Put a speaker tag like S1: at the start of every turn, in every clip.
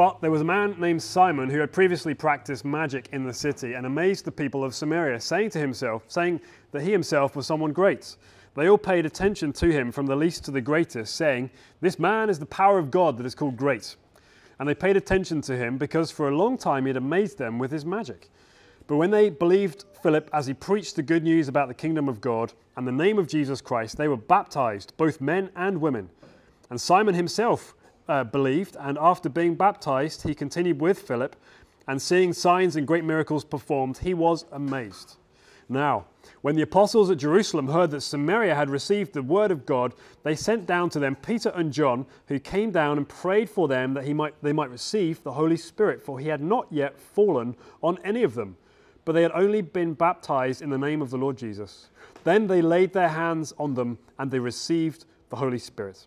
S1: But there was a man named Simon who had previously practiced magic in the city and amazed the people of Samaria, saying to himself, saying that he himself was someone great. They all paid attention to him from the least to the greatest, saying, This man is the power of God that is called great. And they paid attention to him because for a long time he had amazed them with his magic. But when they believed Philip as he preached the good news about the kingdom of God and the name of Jesus Christ, they were baptized, both men and women. And Simon himself uh, believed, and after being baptized, he continued with Philip, and seeing signs and great miracles performed, he was amazed. Now, when the apostles at Jerusalem heard that Samaria had received the word of God, they sent down to them Peter and John, who came down and prayed for them that he might, they might receive the Holy Spirit, for he had not yet fallen on any of them, but they had only been baptized in the name of the Lord Jesus. Then they laid their hands on them, and they received the Holy Spirit.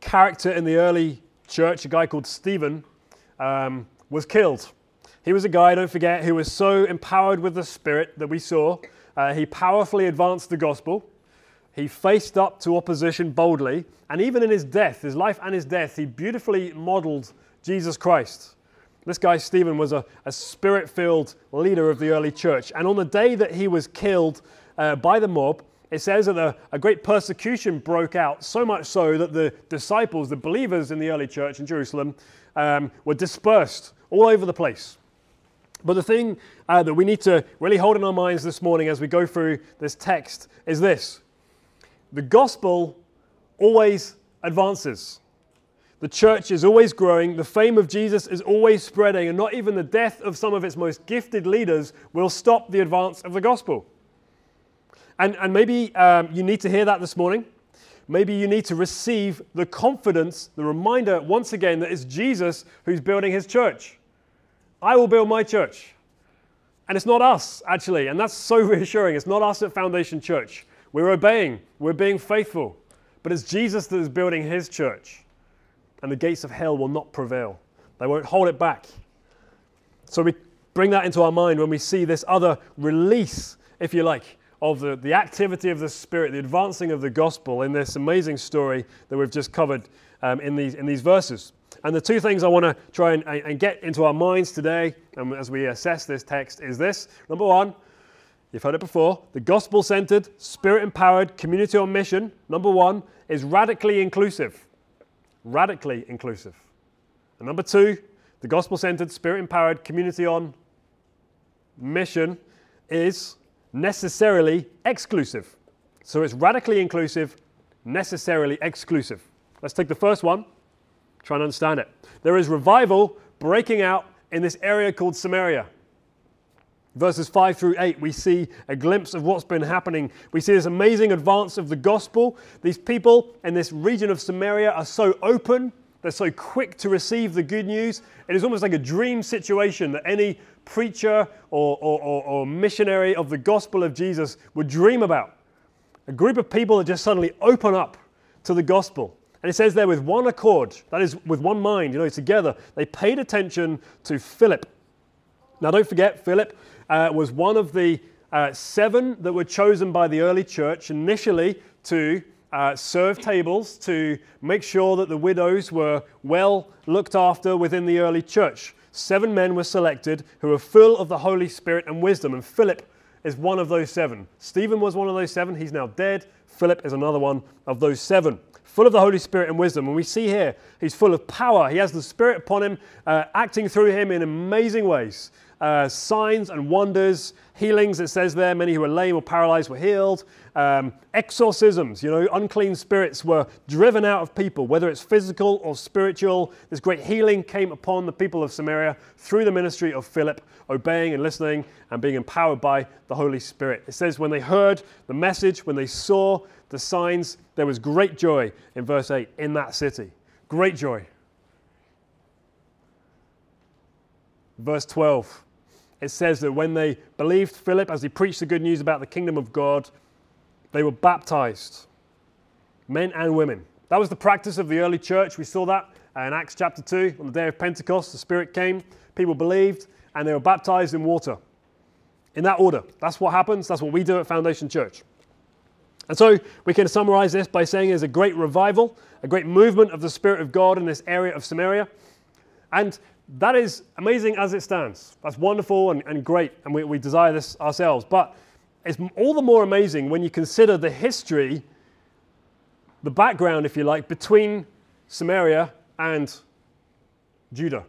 S1: character in the early church, a guy called Stephen, um, was killed. He was a guy, don't forget, who was so empowered with the Spirit that we saw. Uh, he powerfully advanced the gospel. He faced up to opposition boldly. And even in his death, his life and his death, he beautifully modeled Jesus Christ. This guy, Stephen, was a, a spirit filled leader of the early church. And on the day that he was killed uh, by the mob, it says that a, a, great persecution broke out, so much so that the disciples, the believers in the early church in Jerusalem, um, were dispersed all over the place. But the thing uh, that we need to really hold in our minds this morning as we go through this text is this the gospel always advances. The church is always growing, the fame of Jesus is always spreading, and not even the death of some of its most gifted leaders will stop the advance of the gospel. And, and maybe um, you need to hear that this morning. Maybe you need to receive the confidence, the reminder once again that it's Jesus who's building his church. I will build my church. And it's not us, actually. And that's so reassuring. It's not us at Foundation Church. We're obeying, we're being faithful. But it's Jesus that is building his church. And the gates of hell will not prevail, they won't hold it back. So we bring that into our mind when we see this other release, if you like, of the, the activity of the Spirit, the advancing of the gospel in this amazing story that we've just covered um, in, these, in these verses. And the two things I want to try and, and, get into our minds today um, as we assess this text is this. Number one, you've heard it before, the gospel centered, spirit empowered community on mission, number one, is radically inclusive. Radically inclusive. And number two, the gospel centered, spirit empowered community on mission is necessarily exclusive. So it's radically inclusive, necessarily exclusive. Let's take the first one. Try and understand it. There is revival breaking out in this area called Samaria. Verses 5 through 8, we see a glimpse of what's been happening. We see this amazing advance of the gospel. These people in this region of Samaria are so open, they're so quick to receive the good news. It is almost like a dream situation that any preacher or, or, or, or missionary of the gospel of Jesus would dream about. A group of people that just suddenly open up to the gospel. And it says there with one accord, that is, with one mind, you know, together, they paid attention to Philip. Now, don't forget, Philip uh, was one of the uh, seven that were chosen by the early church initially to uh, serve tables to make sure that the widows were well looked after within the early church. Seven men were selected who were full of the Holy Spirit and wisdom, and Philip is one of those seven. Stephen was one of those seven. He's now dead. Philip is another one of those seven. Full of the Holy Spirit and wisdom. And we see here, he's full of power. He has the Spirit upon him, uh, acting through him in amazing ways. Uh, signs and wonders, healings, it says there. Many who were lame or paralyzed were healed. Um, exorcisms, you know, unclean spirits were driven out of people, whether it's physical or spiritual. This great healing came upon the people of Samaria through the ministry of Philip, obeying and listening and being empowered by the Holy Spirit. It says, when they heard the message, when they saw the signs, there was great joy in verse 8 in that city. Great joy. Verse 12 it says that when they believed Philip as he preached the good news about the kingdom of God, they were baptized, men and women. That was the practice of the early church. We saw that uh, in Acts chapter 2. On the day of Pentecost, the Spirit came, people believed, and they were baptized in water. In that order. That's what happens. That's what we do at Foundation Church. And so we can summarize this by saying there's a great revival, a great movement of the Spirit of God in this area of Samaria. And that is amazing as it stands. That's wonderful and, and great, and we, we desire this ourselves. But it's all the more amazing when you consider the history, the background, if you like, between Samaria and Judah,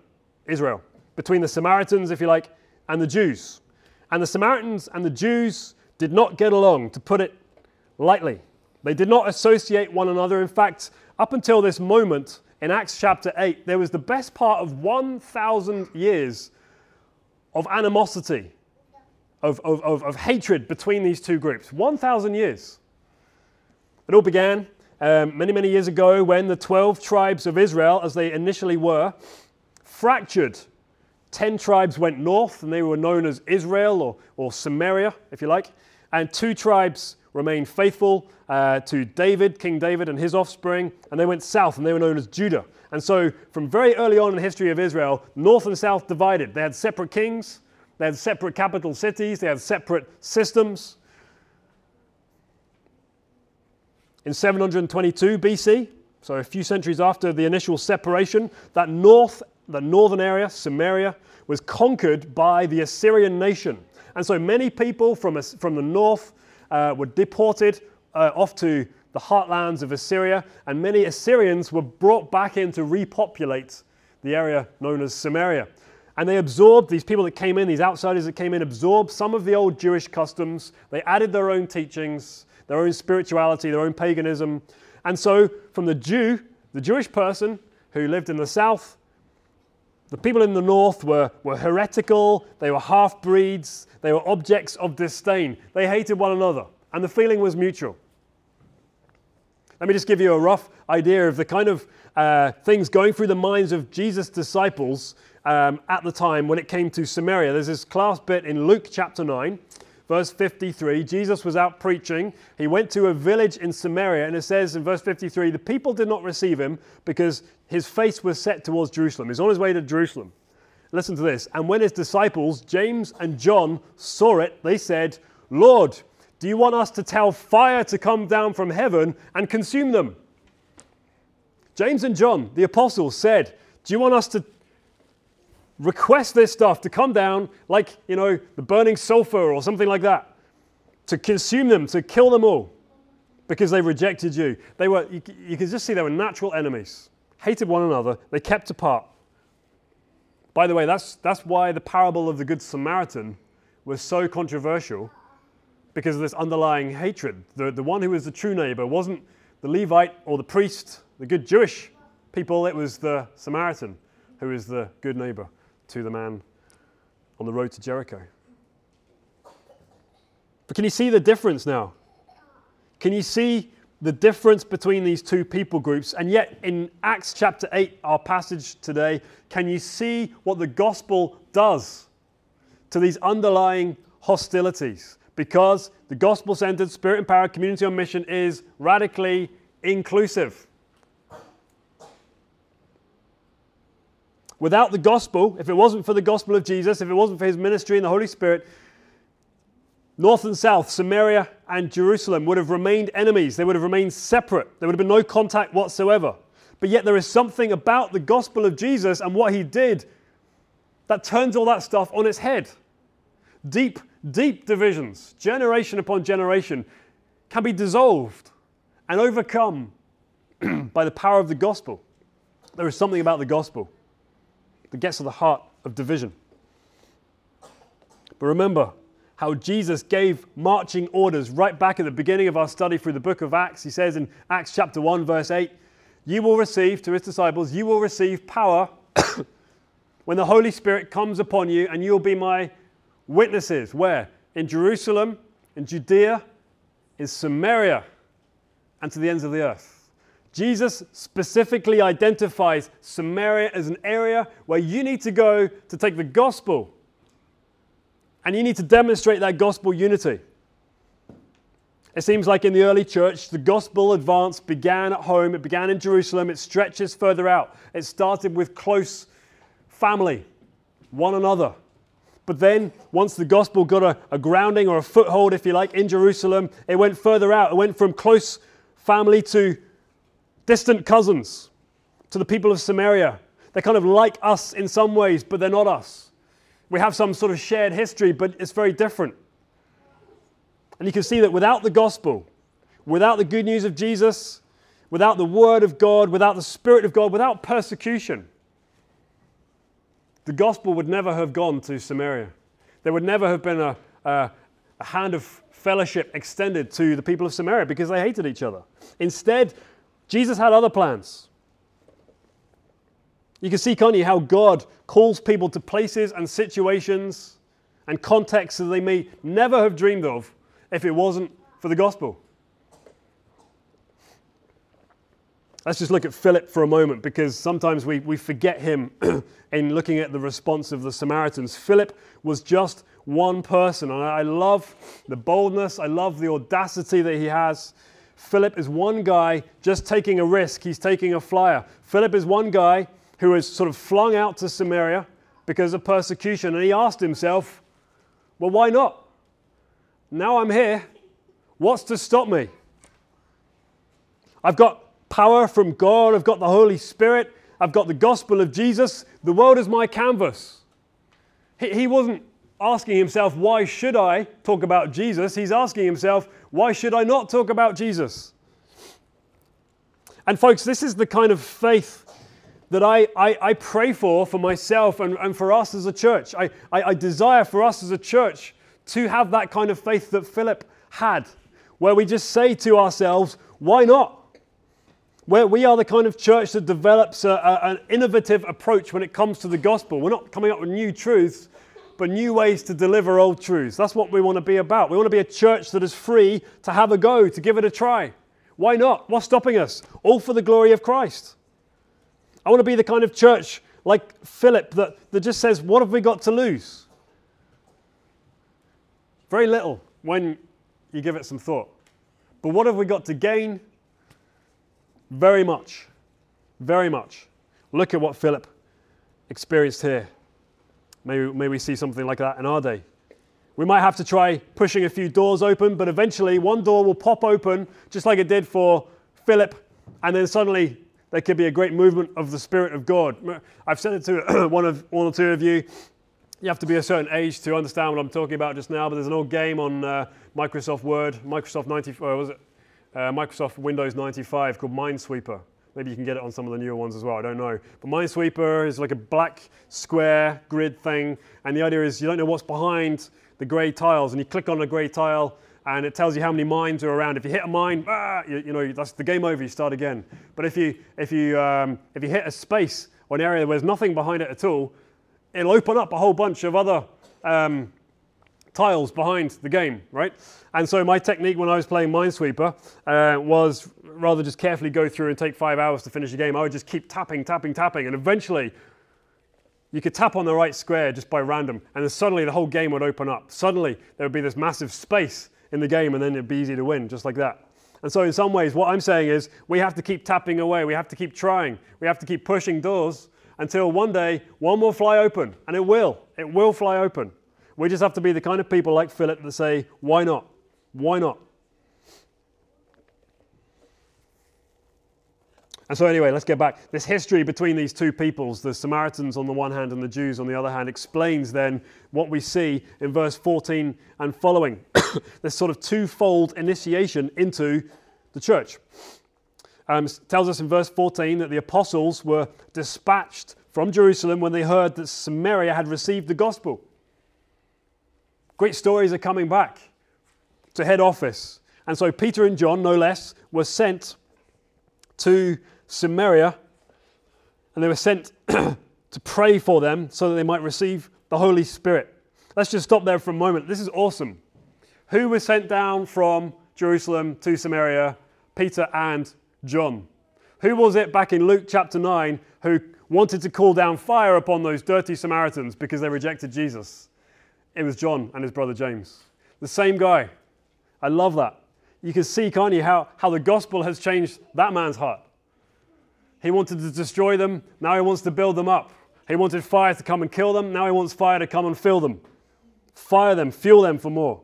S1: Israel, between the Samaritans, if you like, and the Jews. And the Samaritans and the Jews did not get along, to put it lightly. They did not associate one another. In fact, up until this moment, in Acts chapter 8, there was the best part of 1,000 years of animosity, of, of, of, of, hatred between these two groups. 1,000 years. It all began um, many, many years ago when the 12 tribes of Israel, as they initially were, fractured. 10 tribes went north, and they were known as Israel or, or Samaria, if you like, and two tribes remained faithful uh, to David, King David, and his offspring, and they went south, and they were known as Judah. And so, from very early on in the history of Israel, north and south divided. They had separate kings, they had separate capital cities, they had separate systems. In 722 BC, so a few centuries after the initial separation, that north, the northern area, Samaria, was conquered by the Assyrian nation. And so many people from, from the north uh, were deported uh, off to the heartlands of Assyria, and many Assyrians were brought back in to repopulate the area known as Samaria. And they absorbed, these people that came in, these outsiders that came in, absorbed some of the old Jewish customs. They added their own teachings, their own spirituality, their own paganism. And so, from the Jew, the Jewish person who lived in the south, the people in the north were, were heretical, they were half breeds, they were objects of disdain. They hated one another, and the feeling was mutual. Let me just give you a rough idea of the kind of uh, things going through the minds of Jesus' disciples um, at the time when it came to Samaria. There's this class bit in Luke chapter 9 verse 53, Jesus was out preaching. He went to a village in Samaria, and it says in verse 53 the people did not receive him because his face was set towards Jerusalem. He's on his way to Jerusalem. Listen to this. And when his disciples, James and John, saw it, they said, Lord, do you want us to tell fire to come down from heaven and consume them? James and John, the apostles, said, Do you want us to request this stuff to come down like, you know, the burning sulfur or something like that, to consume them, to kill them all because they rejected you. They were, you, you can just see they were natural enemies, hated one another, they kept apart. By the way, that's, that's why the parable of the Good Samaritan was so controversial because of this underlying hatred. The, the one who was the true neighbor wasn't the Levite or the priest, the good Jewish people, it was the Samaritan who is the good neighbor to the man on the road to Jericho. But can you see the difference now? Can you see the difference between these two people groups? And yet, in Acts chapter 8, our passage today, can you see what the gospel does to these underlying hostilities? Because the gospel centered, spirit empowered community on mission is radically inclusive. Without the gospel, if it wasn't for the gospel of Jesus, if it wasn't for his ministry and the Holy Spirit, North and south, Samaria and Jerusalem would have remained enemies. They would have remained separate. There would have been no contact whatsoever. But yet, there is something about the gospel of Jesus and what he did that turns all that stuff on its head. Deep, deep divisions, generation upon generation, can be dissolved and overcome by the power of the gospel. There is something about the gospel that gets to the heart of division. But remember how Jesus gave marching orders right back at the beginning of our study through the book of Acts. He says in Acts chapter 1, verse 8, You will receive, to his disciples, you will receive power when the Holy Spirit comes upon you, and you'll be my witnesses. Where? In Jerusalem, in Judea, in Samaria, and to the ends of the earth. Jesus specifically identifies Samaria as an area where you need to go to take the gospel and you need to demonstrate that gospel unity. It seems like in the early church, the gospel advance began at home, it began in Jerusalem, it stretches further out. It started with close family, one another. But then, once the gospel got a, a, grounding or a foothold, if you like, in Jerusalem, it went further out. It went from close family to distant cousins, to the people of Samaria. They're kind of like us in some ways, but they're not us. We have some sort of shared history, but it's very different. And you can see that without the gospel, without the good news of Jesus, without the word of God, without the Spirit of God, without persecution, the gospel would never have gone to Samaria. There would never have been a, a, a hand of fellowship extended to the people of Samaria because they hated each other. Instead, Jesus had other plans. You can see, can't you, how God calls people to places and situations and contexts that they may never have dreamed of if it wasn't for the gospel. Let's just look at Philip for a moment because sometimes we, we forget him in looking at the response of the Samaritans. Philip was just one person, and I love the boldness, I love the audacity that he has. Philip is one guy just taking a risk, he's taking a flyer. Philip is one guy who is sort of flung out to Samaria because of persecution, and he asked himself, Well, why not? Now I'm here. What's to stop me? I've got power from God. I've got the Holy Spirit. I've got the gospel of Jesus. The world is my canvas. He, he wasn't asking himself, why should I talk about Jesus? He's asking himself, why should I not talk about Jesus? And, folks, this is the kind of faith that I, I, I pray for for myself and, and for us as a church. I, I, I desire for us as a church to have that kind of faith that Philip had, where we just say to ourselves, why not? where we are the kind of church that develops a, a, an innovative approach when it comes to the gospel. We're not coming up with new truths, but new ways to deliver old truths. That's what we want to be about. We want to be a church that is free to have a go, to give it a try. Why not? What's stopping us? All for the glory of Christ. I want to be the kind of church like Philip that, that just says, What have we got to lose? Very little when you give it some thought. But what have we got to gain? Very much. Very much. Look at what Philip experienced here. Maybe, maybe we see something like that in our day. We might have to try pushing a few doors open, but eventually one door will pop open, just like it did for Philip, and then suddenly there could be a great movement of the Spirit of God. I've said it to one, of, one or two of you. You have to be a certain age to understand what I'm talking about just now, but there's an old game on uh, Microsoft Word, Microsoft 94, was it? uh, Microsoft Windows 95 called Minesweeper. Maybe you can get it on some of the newer ones as well, I don't know. But Minesweeper is like a black square grid thing, and the idea is you don't know what's behind the grey tiles, and you click on a grey tile, and it tells you how many mines are around. If you hit a mine, ah, you, you, know that's the game over. You start again. But if you if you um, if you hit a space or an area where there's nothing behind it at all, it'll open up a whole bunch of other um, tiles behind the game, right? And so my technique when I was playing Minesweeper uh, was rather just carefully go through and take five hours to finish a game. I would just keep tapping, tapping, tapping, and eventually you could tap on the right square just by random, and then suddenly the whole game would open up. Suddenly there would be this massive space in the game, and then it'd be easy to win, just like that. And so, in some ways, what I'm saying is we have to keep tapping away, we have to keep trying, we have to keep pushing doors until one day one will fly open, and it will. It will fly open. We just have to be the kind of people like Philip that say, why not? Why not? And so, anyway, let's get back. This history between these two peoples, the Samaritans on the one hand and the Jews on the other hand, explains then what we see in verse 14 and following this sort of twofold initiation into the church. Um, tells us in verse 14 that the apostles were dispatched from Jerusalem when they heard that Samaria had received the gospel. Great stories are coming back to head office. And so Peter and John, no less, were sent to Samaria, and they were sent to pray for them so that they might receive the Holy Spirit. Let's just stop there for a moment. This is awesome. Who was sent down from Jerusalem to Samaria? Peter and John. Who was it back in Luke chapter 9 who wanted to call down fire upon those dirty Samaritans because they rejected Jesus? It was John and his brother James. The same guy. I love that. You can see, can't you, how, how the gospel has changed that man's heart. He wanted to destroy them, now he wants to build them up. He wanted fire to come and kill them, now he wants fire to come and fill them. Fire them, fuel them for more.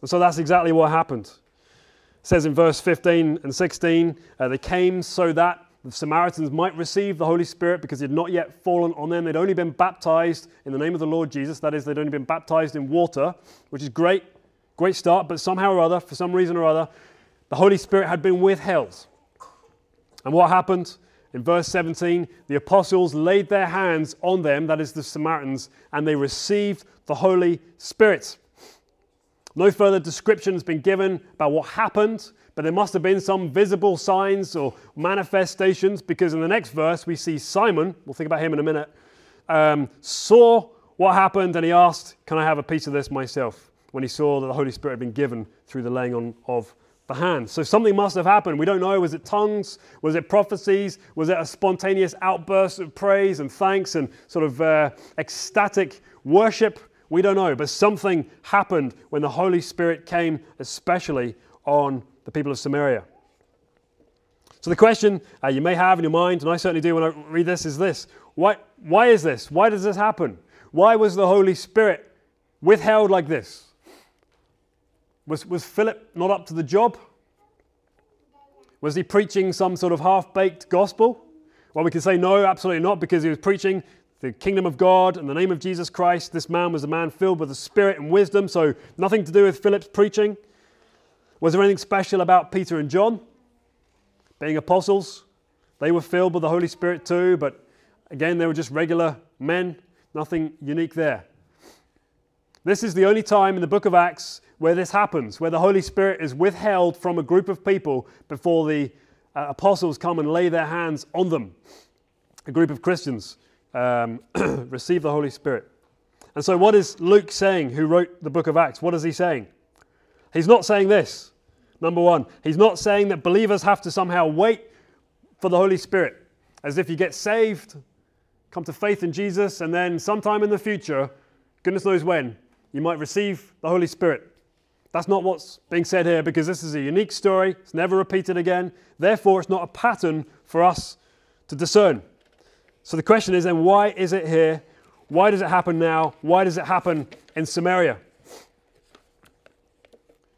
S1: And so that's exactly what happened. It says in verse 15 and 16, uh, they came so that the Samaritans might receive the Holy Spirit because it had not yet fallen on them. They'd only been baptized in the name of the Lord Jesus. That is, they'd only been baptized in water, which is great, great start, but somehow or other, for some reason or other, the Holy Spirit had been withheld. And what happened? In verse 17, the apostles laid their hands on them, that is the Samaritans, and they received the Holy Spirit. No further description has been given about what happened, but there must have been some visible signs or manifestations because in the next verse we see Simon, we'll think about him in a minute, um, saw what happened and he asked, Can I have a piece of this myself? When he saw that the Holy Spirit had been given through the laying on of the hands. So something must have happened. We don't know. Was it tongues? Was it prophecies? Was it a spontaneous outburst of praise and thanks and sort of uh, ecstatic worship? We don't know. But something happened when the Holy Spirit came, especially on the people of Samaria. So the question uh, you may have in your mind, and I certainly do when I read this, is this why, why is this? Why does this happen? Why was the Holy Spirit withheld like this? Was, was Philip not up to the job? Was he preaching some sort of half baked gospel? Well, we can say no, absolutely not, because he was preaching the kingdom of God and the name of Jesus Christ. This man was a man filled with the Spirit and wisdom, so nothing to do with Philip's preaching. Was there anything special about Peter and John being apostles? They were filled with the Holy Spirit too, but again, they were just regular men, nothing unique there. This is the only time in the book of Acts where this happens, where the Holy Spirit is withheld from a group of people before the uh, apostles come and lay their hands on them. A group of Christians um, receive the Holy Spirit. And so, what is Luke saying, who wrote the book of Acts? What is he saying? He's not saying this. Number one, he's not saying that believers have to somehow wait for the Holy Spirit, as if you get saved, come to faith in Jesus, and then sometime in the future, goodness knows when, you might receive the Holy Spirit. That's not what's being said here because this is a unique story. It's never repeated again. Therefore, it's not a pattern for us to discern. So the question is then, why is it here? Why does it happen now? Why does it happen in Samaria?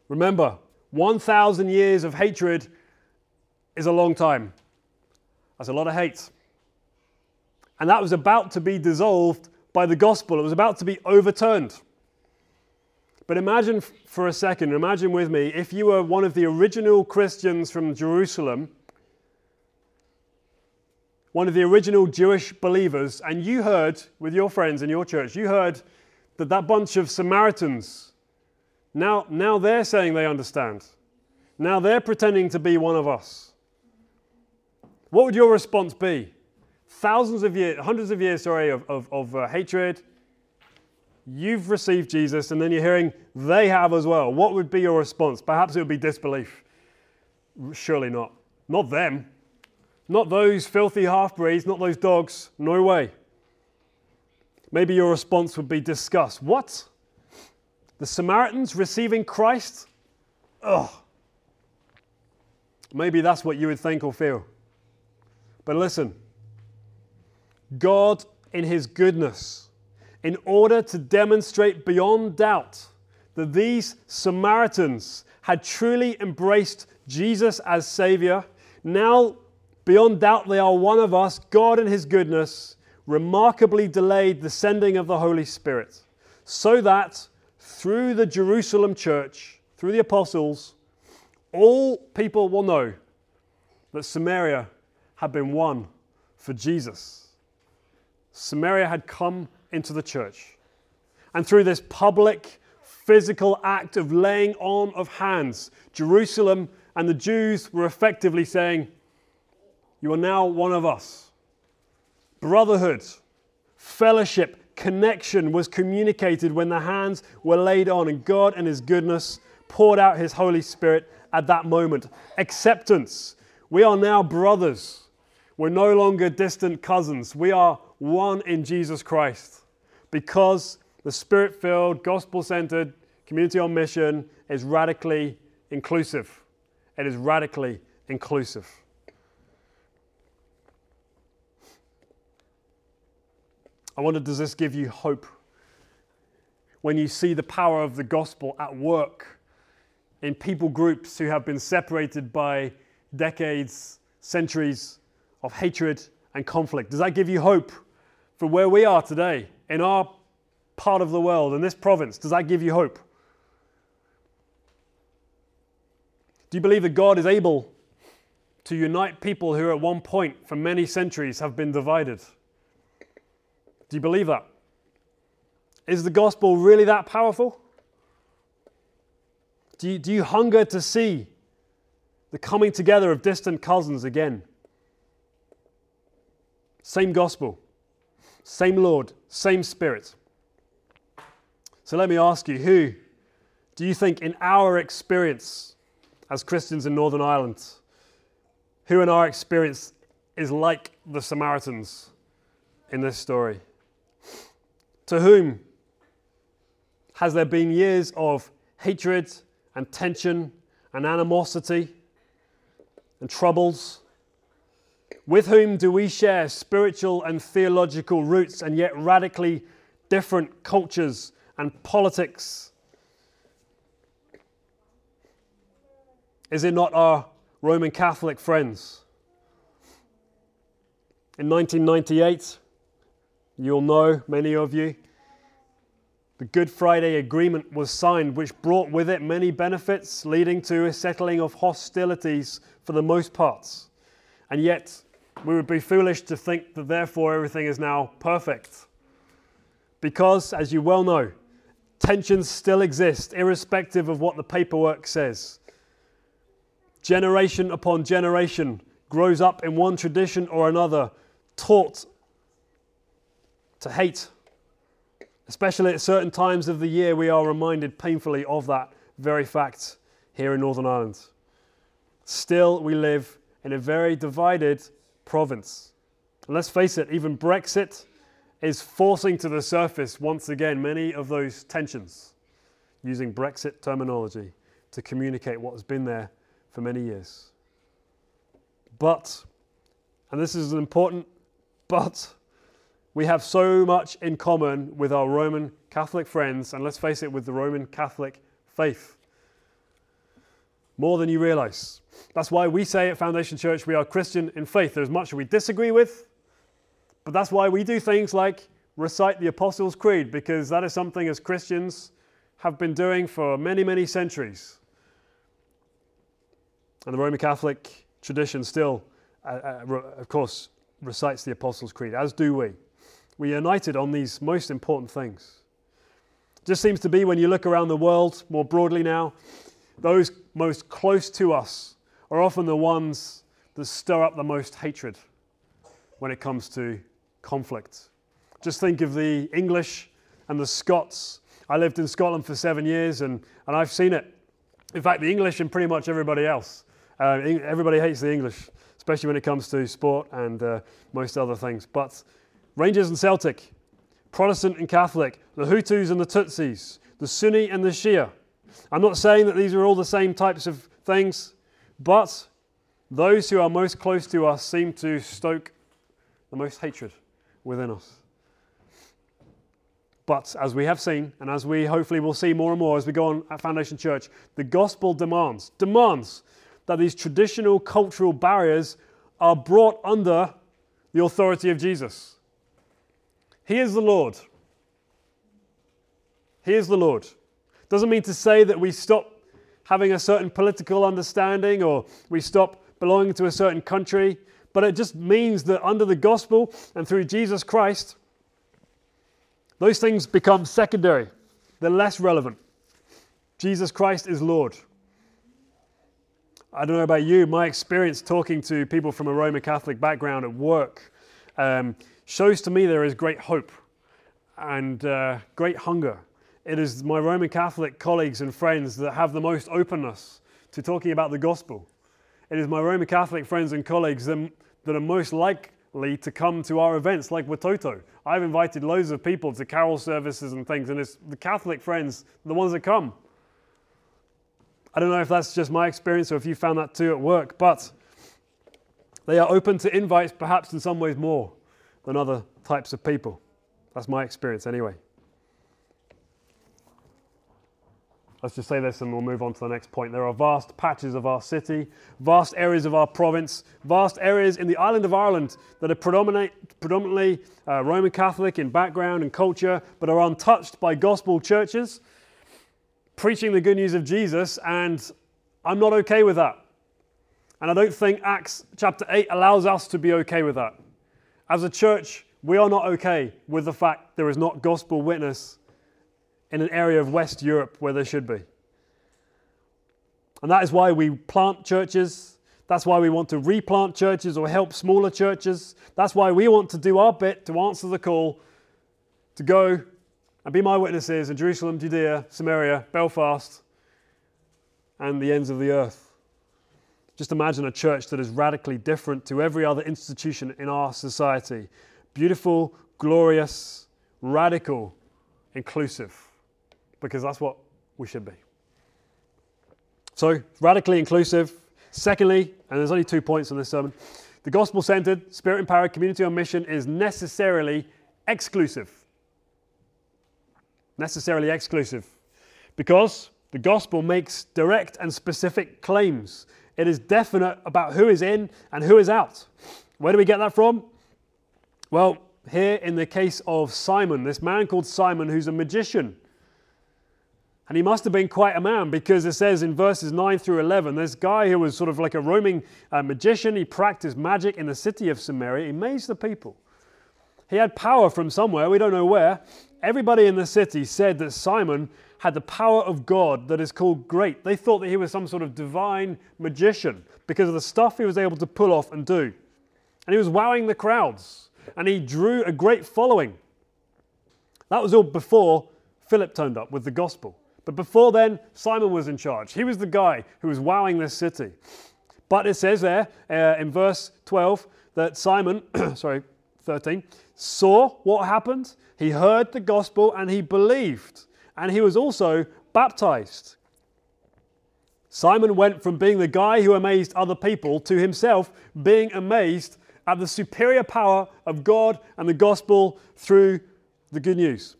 S1: Remember, 1,000 years of hatred is a long time. That's a lot of hate. And that was about to be dissolved by the gospel, it was about to be overturned. But imagine for a second, imagine with me, if you were one of the original Christians from Jerusalem, one of the original Jewish believers, and you heard with your friends in your church, you heard that that bunch of Samaritans, now, now they're saying they understand. Now they're pretending to be one of us. What would your response be? Thousands of years, hundreds of years, sorry, of, of, of uh, hatred, You've received Jesus, and then you're hearing they have as well. What would be your response? Perhaps it would be disbelief. Surely not. Not them. Not those filthy half breeds, not those dogs. No way. Maybe your response would be disgust. What? The Samaritans receiving Christ? Ugh. Maybe that's what you would think or feel. But listen, God, in His goodness, in order to demonstrate beyond doubt that these Samaritans had truly embraced Jesus as Savior. Now, beyond doubt, they are one of us. God, in His goodness, remarkably delayed the sending of the Holy Spirit so that through the Jerusalem church, through the apostles, all people will know that Samaria had been won for Jesus. Samaria had come into the church. And through this public, physical act of laying on of hands, Jerusalem and the Jews were effectively saying, You are now one of us. Brotherhood, fellowship, connection was communicated when the hands were laid on, and God and His goodness poured out His Holy Spirit at that moment. Acceptance. We are now brothers. We're no longer distant cousins. We are one in Jesus Christ because the spirit filled, gospel centered community on mission is radically inclusive. It is radically inclusive. I wonder, does this give you hope when you see the power of the gospel at work in people groups who have been separated by decades, centuries of hatred and conflict? Does that give you hope for where we are today in our part of the world, in this province? Does that give you hope? Do you believe that God is able to unite people who at one point for many centuries have been divided? Do you believe that? Is the gospel really that powerful? Do you, do you hunger to see the coming together of distant cousins again? Same gospel, same Lord, same Spirit. So let me ask you who do you think, in our experience as Christians in Northern Ireland, who in our experience is like the Samaritans in this story? To whom has there been years of hatred and tension and animosity and troubles? With whom do we share spiritual and theological roots and yet radically different cultures and politics? Is it not our Roman Catholic friends? In 1998, You'll know, many of you, the Good Friday Agreement was signed, which brought with it many benefits, leading to a settling of hostilities for the most parts. And yet, we would be foolish to think that therefore everything is now perfect. Because, as you well know, tensions still exist, irrespective of what the paperwork says. Generation upon generation grows up in one tradition or another, taught to hate. Especially at certain times of the year, we are reminded painfully of that very fact here in Northern Ireland. Still, we live in a very divided province. And let's face it, even Brexit is forcing to the surface once again many of those tensions, using Brexit terminology to communicate what has been there for many years. But, and this is an important but, we have so much in common with our Roman Catholic friends, and let's face it, with the Roman Catholic faith. More than you realize. That's why we say at Foundation Church we are Christian in faith. There's much we disagree with, but that's why we do things like recite the Apostles' Creed, because that is something as Christians have been doing for many, many centuries. And the Roman Catholic tradition still, uh, uh, of course, recites the Apostles' Creed, as do we. We're united on these most important things. It just seems to be when you look around the world more broadly now, those most close to us are often the ones that stir up the most hatred when it comes to conflict. Just think of the English and the Scots. I lived in Scotland for seven years and, and I've seen it. In fact, the English and pretty much everybody else. Uh, everybody hates the English, especially when it comes to sport and uh, most other things. But Rangers and Celtic, Protestant and Catholic, the Hutus and the Tutsis, the Sunni and the Shia. I'm not saying that these are all the same types of things, but those who are most close to us seem to stoke the most hatred within us. But as we have seen, and as we hopefully will see more and more as we go on at Foundation Church, the gospel demands, demands that these traditional cultural barriers are brought under the authority of Jesus. He is the Lord. He is the Lord. Doesn't mean to say that we stop having a certain political understanding or we stop belonging to a certain country, but it just means that under the gospel and through Jesus Christ, those things become secondary, they're less relevant. Jesus Christ is Lord. I don't know about you, my experience talking to people from a Roman Catholic background at work um, shows to me there is great hope and uh, great hunger. It is my Roman Catholic colleagues and friends that have the most openness to talking about the gospel. It is my Roman Catholic friends and colleagues that, that are most likely to come to our events like Watoto. I've invited loads of people to carol services and things, and it's the Catholic friends, the ones that come. I don't know if that's just my experience or if you found that too at work, but they are open to invites, perhaps in some ways more than other types of people. That's my experience anyway. Let's just say this and we'll move on to the next point. There are vast patches of our city, vast areas of our province, vast areas in the island of Ireland that are predominantly uh, Roman Catholic in background and culture, but are untouched by gospel churches preaching the good news of Jesus, and I'm not okay with that. And I don't think Acts chapter 8 allows us to be okay with that. As a church, we are not okay with the fact there is not gospel witness in an area of West Europe where there should be. And that is why we plant churches. That's why we want to replant churches or help smaller churches. That's why we want to do our bit to answer the call to go and be my witnesses in Jerusalem, Judea, Samaria, Belfast, and the ends of the earth. Just imagine a church that is radically different to every other institution in our society. Beautiful, glorious, radical, inclusive because that's what we should be. So, radically inclusive. Secondly, and there's only two points in this sermon, the gospel centered, spirit empowered community on mission is necessarily exclusive. Necessarily exclusive. Because the gospel makes direct and specific claims. It is definite about who is in and who is out. Where do we get that from? Well, here in the case of Simon, this man called Simon, who's a magician. And he must have been quite a man because it says in verses 9 through 11 this guy who was sort of like a roaming uh, magician, he practiced magic in the city of Samaria, he amazed the people. He had power from somewhere, we don't know where. Everybody in the city said that Simon had the power of God that is called great. They thought that he was some sort of divine magician because of the stuff he was able to pull off and do. And he was wowing the crowds and he drew a great following. That was all before Philip turned up with the gospel. But before then, Simon was in charge. He was the guy who was wowing this city. But it says there uh, in verse 12 that Simon, sorry, 13, saw what happened. He heard the gospel and he believed. And he was also baptized. Simon went from being the guy who amazed other people to himself being amazed at the superior power of God and the gospel through the good news.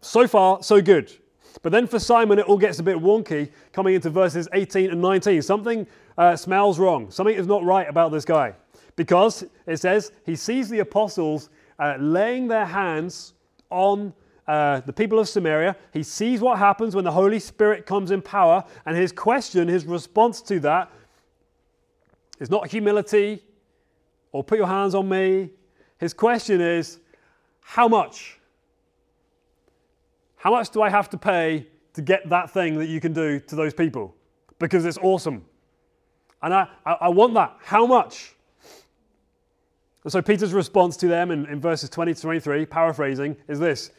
S1: So far, so good. But then for Simon, it all gets a bit wonky coming into verses 18 and 19. Something uh, smells wrong. Something is not right about this guy. Because it says he sees the apostles uh, laying their hands on uh, the people of Samaria. He sees what happens when the Holy Spirit comes in power. And his question, his response to that is not humility or put your hands on me. His question is, how much? How much do I have to pay to get that thing that you can do to those people? Because it's awesome. And I, I, I want that. How much? And so Peter's response to them in, in verses 20 to 23, paraphrasing, is this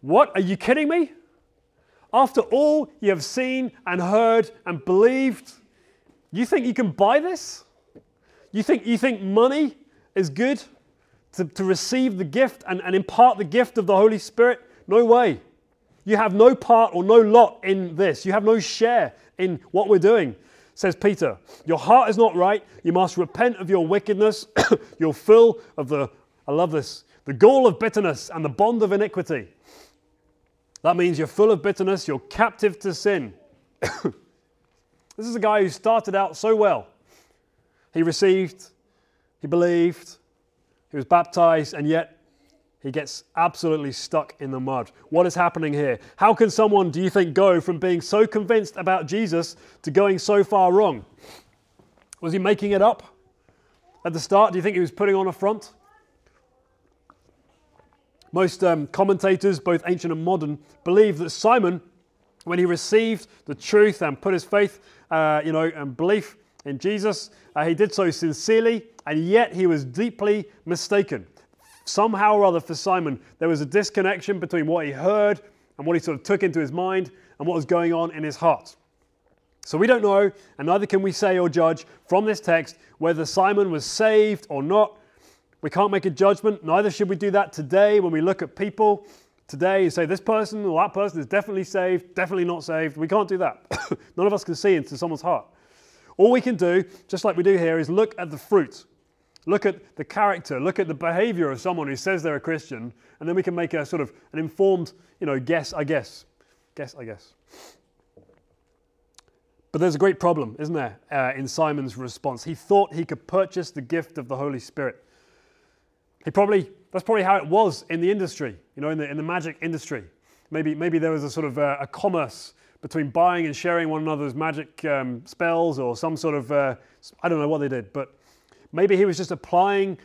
S1: What? Are you kidding me? After all you have seen and heard and believed, you think you can buy this? You think, you think money is good to, to receive the gift and, and impart the gift of the Holy Spirit? No way. You have no part or no lot in this. You have no share in what we're doing, says Peter. Your heart is not right. You must repent of your wickedness. You're full of the, I love this, the gall of bitterness and the bond of iniquity. That means you're full of bitterness, you're captive to sin. this is a guy who started out so well. He received, he believed, he was baptized, and yet he gets absolutely stuck in the mud. What is happening here? How can someone, do you think, go from being so convinced about Jesus to going so far wrong? Was he making it up at the start? Do you think he was putting on a front? Most um, commentators, both ancient and modern, believe that Simon, when he received the truth and put his faith, uh, you know, and belief in Jesus, uh, he did so sincerely, and yet he was deeply mistaken. Somehow or other, for Simon, there was a disconnection between what he heard and what he sort of took into his mind and what was going on in his heart. So we don't know, and neither can we say or judge from this text whether Simon was saved or not. We can't make a judgment. Neither should we do that today when we look at people today and say this person or that person is definitely saved, definitely not saved. We can't do that. None of us can see into someone's heart. All we can do, just like we do here, is look at the fruit. Look at the character, look at the behavior of someone who says they're a Christian, and then we can make a sort of an informed, you know, guess, I guess. Guess, I guess. But there's a great problem, isn't there, uh, in Simon's response? He thought he could purchase the gift of the Holy Spirit. He probably, that's probably how it was in the industry, you know, in the, in the magic industry. Maybe, maybe there was a sort of uh, a commerce between buying and sharing one another's magic um, spells or some sort of, uh, I don't know what they did, but maybe he was just applying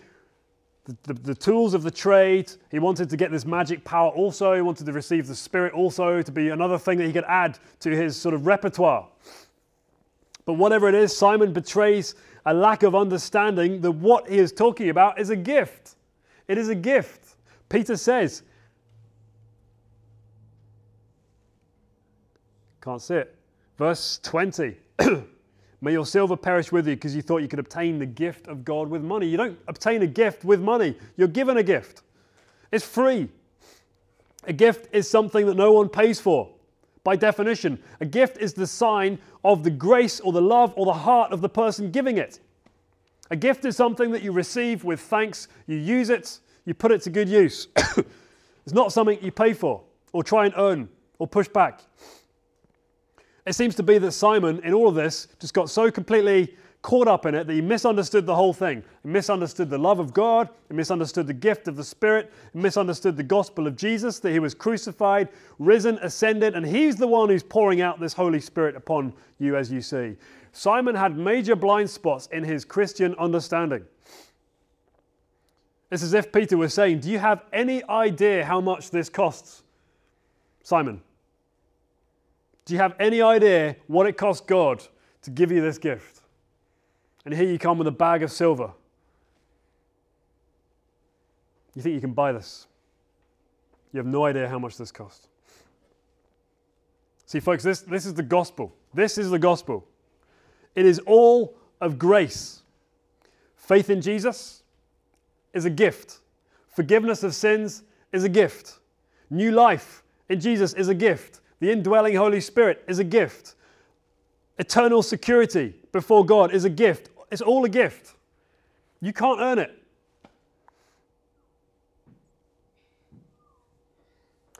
S1: the, the, the, tools of the trade. He wanted to get this magic power also. He wanted to receive the spirit also to be another thing that he could add to his sort of repertoire. But whatever it is, Simon betrays a lack of understanding that what he is talking about is a gift. It is a gift. Peter says, can't see it. Verse 20. May your silver perish with you because you thought you could obtain the gift of God with money. You don't obtain a gift with money, you're given a gift. It's free. A gift is something that no one pays for. By definition, a gift is the sign of the grace or the love or the heart of the person giving it. A gift is something that you receive with thanks, you use it, you put it to good use. it's not something you pay for or try and earn or push back. It seems to be that Simon, in all of this, just got so completely caught up in it that he misunderstood the whole thing. He misunderstood the love of God, he misunderstood the gift of the Spirit, he misunderstood the gospel of Jesus, that he was crucified, risen, ascended, and he's the one who's pouring out this Holy Spirit upon you as you see. Simon had major blind spots in his Christian understanding. It's as if Peter was saying, Do you have any idea how much this costs? Simon, do you have any idea what it cost God to give you this gift? And here you come with a bag of silver. You think you can buy this? You have no idea how much this cost. See, folks, this, this is the gospel. This is the gospel. It is all of grace. Faith in Jesus is a gift. Forgiveness of sins is a gift. New life in Jesus is a gift. The indwelling Holy Spirit is a gift. Eternal security before God is a gift. It's all a gift. You can't earn it.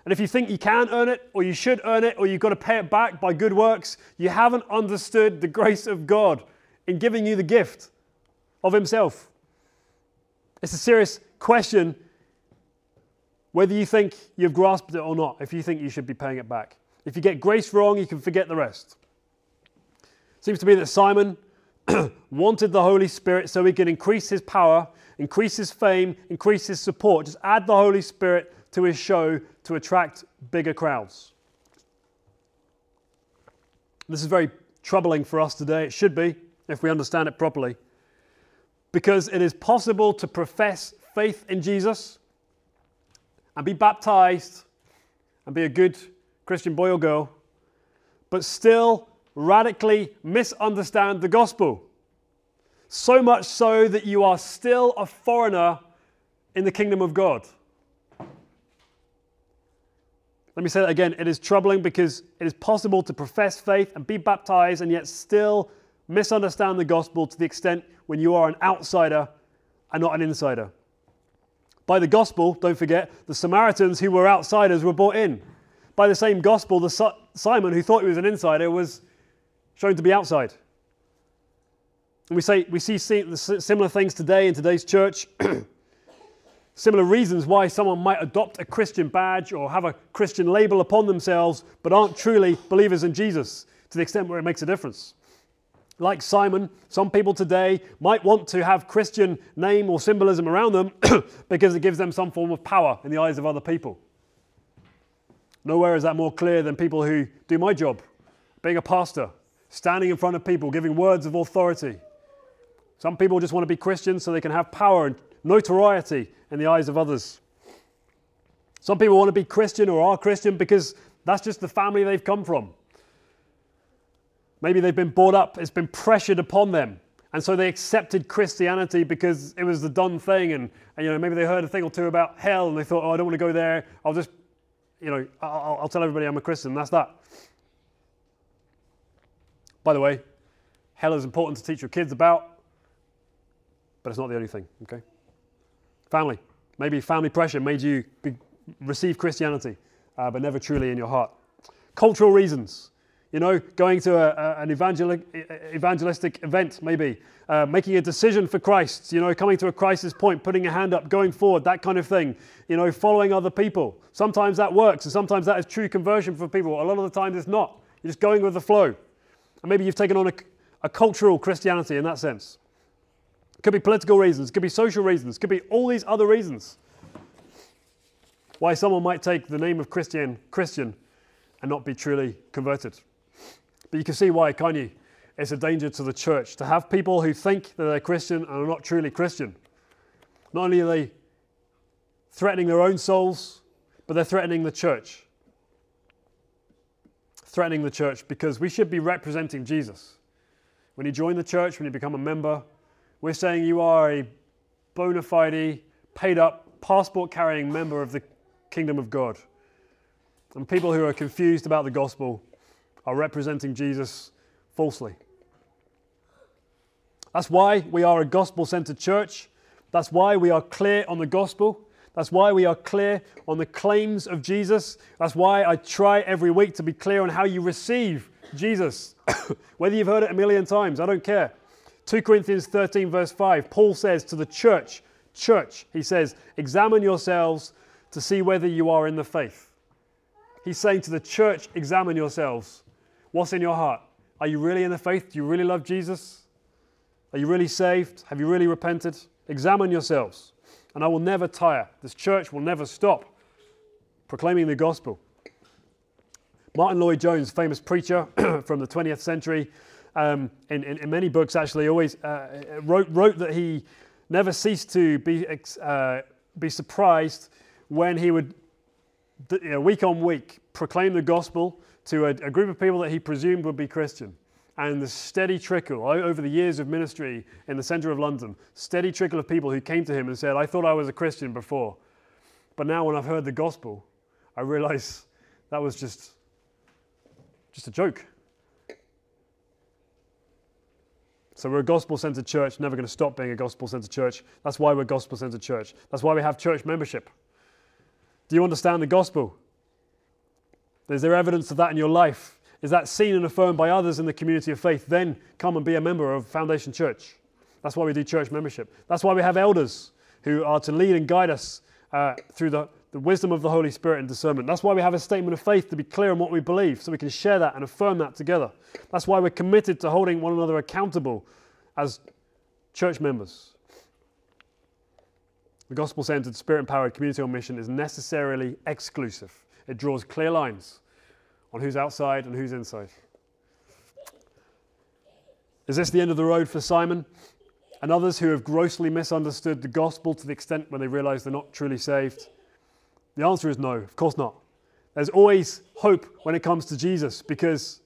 S1: And if you think you can earn it, or you should earn it, or you've got to pay it back by good works, you haven't understood the grace of God in giving you the gift of Himself. It's a serious question whether you think you've grasped it or not, if you think you should be paying it back. If you get grace wrong, you can forget the rest. Seems to be that Simon wanted the Holy Spirit so he could increase his power, increase his fame, increase his support. Just add the Holy Spirit to his show to attract bigger crowds. This is very troubling for us today. It should be, if we understand it properly. Because it is possible to profess faith in Jesus and be baptized and be a good Christian boy or girl, but still radically misunderstand the gospel. So much so that you are still a foreigner in the kingdom of God. Let me say that again. It is troubling because it is possible to profess faith and be baptized and yet still misunderstand the gospel to the extent when you are an outsider and not an insider. By the gospel, don't forget, the Samaritans who were outsiders were brought in. By the same gospel, the Simon who thought he was an insider was shown to be outside. And we, say, we see similar things today in today's church. similar reasons why someone might adopt a Christian badge or have a Christian label upon themselves, but aren't truly believers in Jesus to the extent where it makes a difference. Like Simon, some people today might want to have Christian name or symbolism around them because it gives them some form of power in the eyes of other people. Nowhere is that more clear than people who do my job, being a pastor, standing in front of people, giving words of authority. Some people just want to be Christians so they can have power and notoriety in the eyes of others. Some people want to be Christian or are Christian because that's just the family they've come from. Maybe they've been brought up, it's been pressured upon them. And so they accepted Christianity because it was the done thing. And, and, you know, maybe they heard a thing or two about hell and they thought, oh, I don't want to go there. I'll just, you know, I'll, I'll tell everybody I'm a Christian. That's that. By the way, hell is important to teach your kids about, but it's not the only thing, okay? Family. Maybe family pressure made you be, receive Christianity, uh, but never truly in your heart. Cultural reasons. You know, going to a, a, an evangel- evangelistic event, maybe, uh, making a decision for Christ, you know, coming to a crisis point, putting a hand up, going forward, that kind of thing. You know, following other people. Sometimes that works, and sometimes that is true conversion for people. A lot of the times it's not. You're just going with the flow. And maybe you've taken on a, a cultural Christianity in that sense. It could be political reasons, could be social reasons, could be all these other reasons why someone might take the name of Christian, Christian and not be truly converted. But you can see why, can't you? It's a danger to the church to have people who think that they're Christian and are not truly Christian. Not only are they threatening their own souls, but they're threatening the church. Threatening the church because we should be representing Jesus. When you join the church, when you become a member, we're saying you are a bona fide, paid up, passport carrying member of the kingdom of God. And people who are confused about the gospel are representing Jesus falsely. That's why we are a gospel centered church. That's why we are clear on the gospel. That's why we are clear on the claims of Jesus. That's why I try every week to be clear on how you receive Jesus. Whether you've heard it a million times, I don't care. 2 Corinthians 13, verse 5, Paul says to the church, church, he says, examine yourselves to see whether you are in the faith. He's saying to the church, examine yourselves. What's in your heart? Are you really in the faith? Do you really love Jesus? Are you really saved? Have you really repented? Examine yourselves. And I will never tire. This church will never stop proclaiming the gospel. Martyn Lloyd-Jones, famous preacher from the 20th century, um, in, in, in, many books actually, always uh, wrote, wrote that he never ceased to be, uh, be surprised when he would, you know, week on week, proclaim the gospel to a, a group of people that he presumed would be Christian. And the steady trickle over the years of ministry in the centre of London, steady trickle of people who came to him and said, I thought I was a Christian before. But now when I've heard the gospel, I realize that was just, just a joke. So we're a gospel centered church, never going to stop being a gospel centered church. That's why we're gospel centered church. That's why we have church membership. Do you understand the gospel? Is there evidence of that in your life? Is that seen and affirmed by others in the community of faith? Then come and be a member of Foundation Church. That's why we do church membership. That's why we have elders who are to lead and guide us uh, through the, the wisdom of the Holy Spirit and discernment. That's why we have a statement of faith to be clear on what we believe so we can share that and affirm that together. That's why we're committed to holding one another accountable as church members. The gospel centered, spirit empowered community on mission is necessarily exclusive. It draws clear lines on who's outside and who's inside. Is this the end of the road for Simon and others who have grossly misunderstood the gospel to the extent when they realize they're not truly saved? The answer is no, of course not. There's always hope when it comes to Jesus because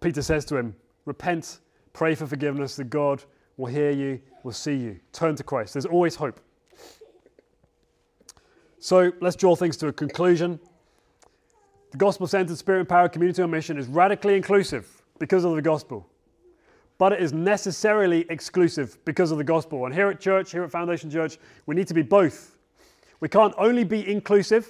S1: Peter says to him, Repent, pray for forgiveness, that God will hear you, will see you. Turn to Christ. There's always hope. So let's draw things to a conclusion. The gospel centered, spirit empowered community on mission is radically inclusive because of the gospel, but it is necessarily exclusive because of the gospel. And here at church, here at Foundation Church, we need to be both. We can't only be inclusive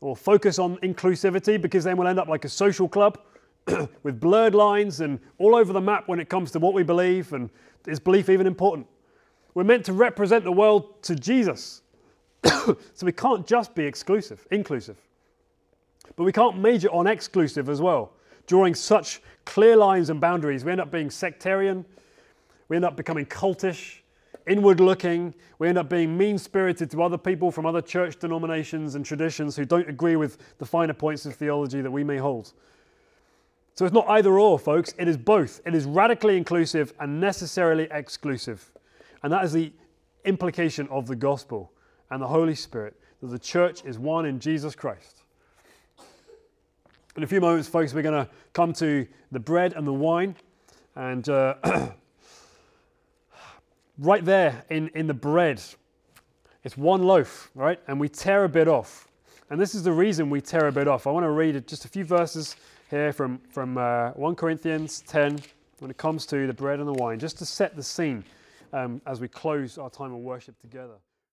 S1: or focus on inclusivity because then we'll end up like a social club with blurred lines and all over the map when it comes to what we believe and is belief even important? We're meant to represent the world to Jesus. so we can't just be exclusive, inclusive. But we can't major on exclusive as well. Drawing such clear lines and boundaries, we end up being sectarian, we end up becoming cultish, inward looking, we end up being mean spirited to other people from other church denominations and traditions who don't agree with the finer points of theology that we may hold. So it's not either or, folks, it is both. It is radically inclusive and necessarily exclusive. And that is the implication of the gospel and the Holy Spirit that the church is one in Jesus Christ. In a few moments, folks, we're going to come to the bread and the wine. And uh, right there in, in the bread, it's one loaf, right? And we tear a bit off. And this is the reason we tear a bit off. I want to read just a few verses here from, from uh, 1 Corinthians 10 when it comes to the bread and the wine, just to set the scene um, as we close our time of worship together.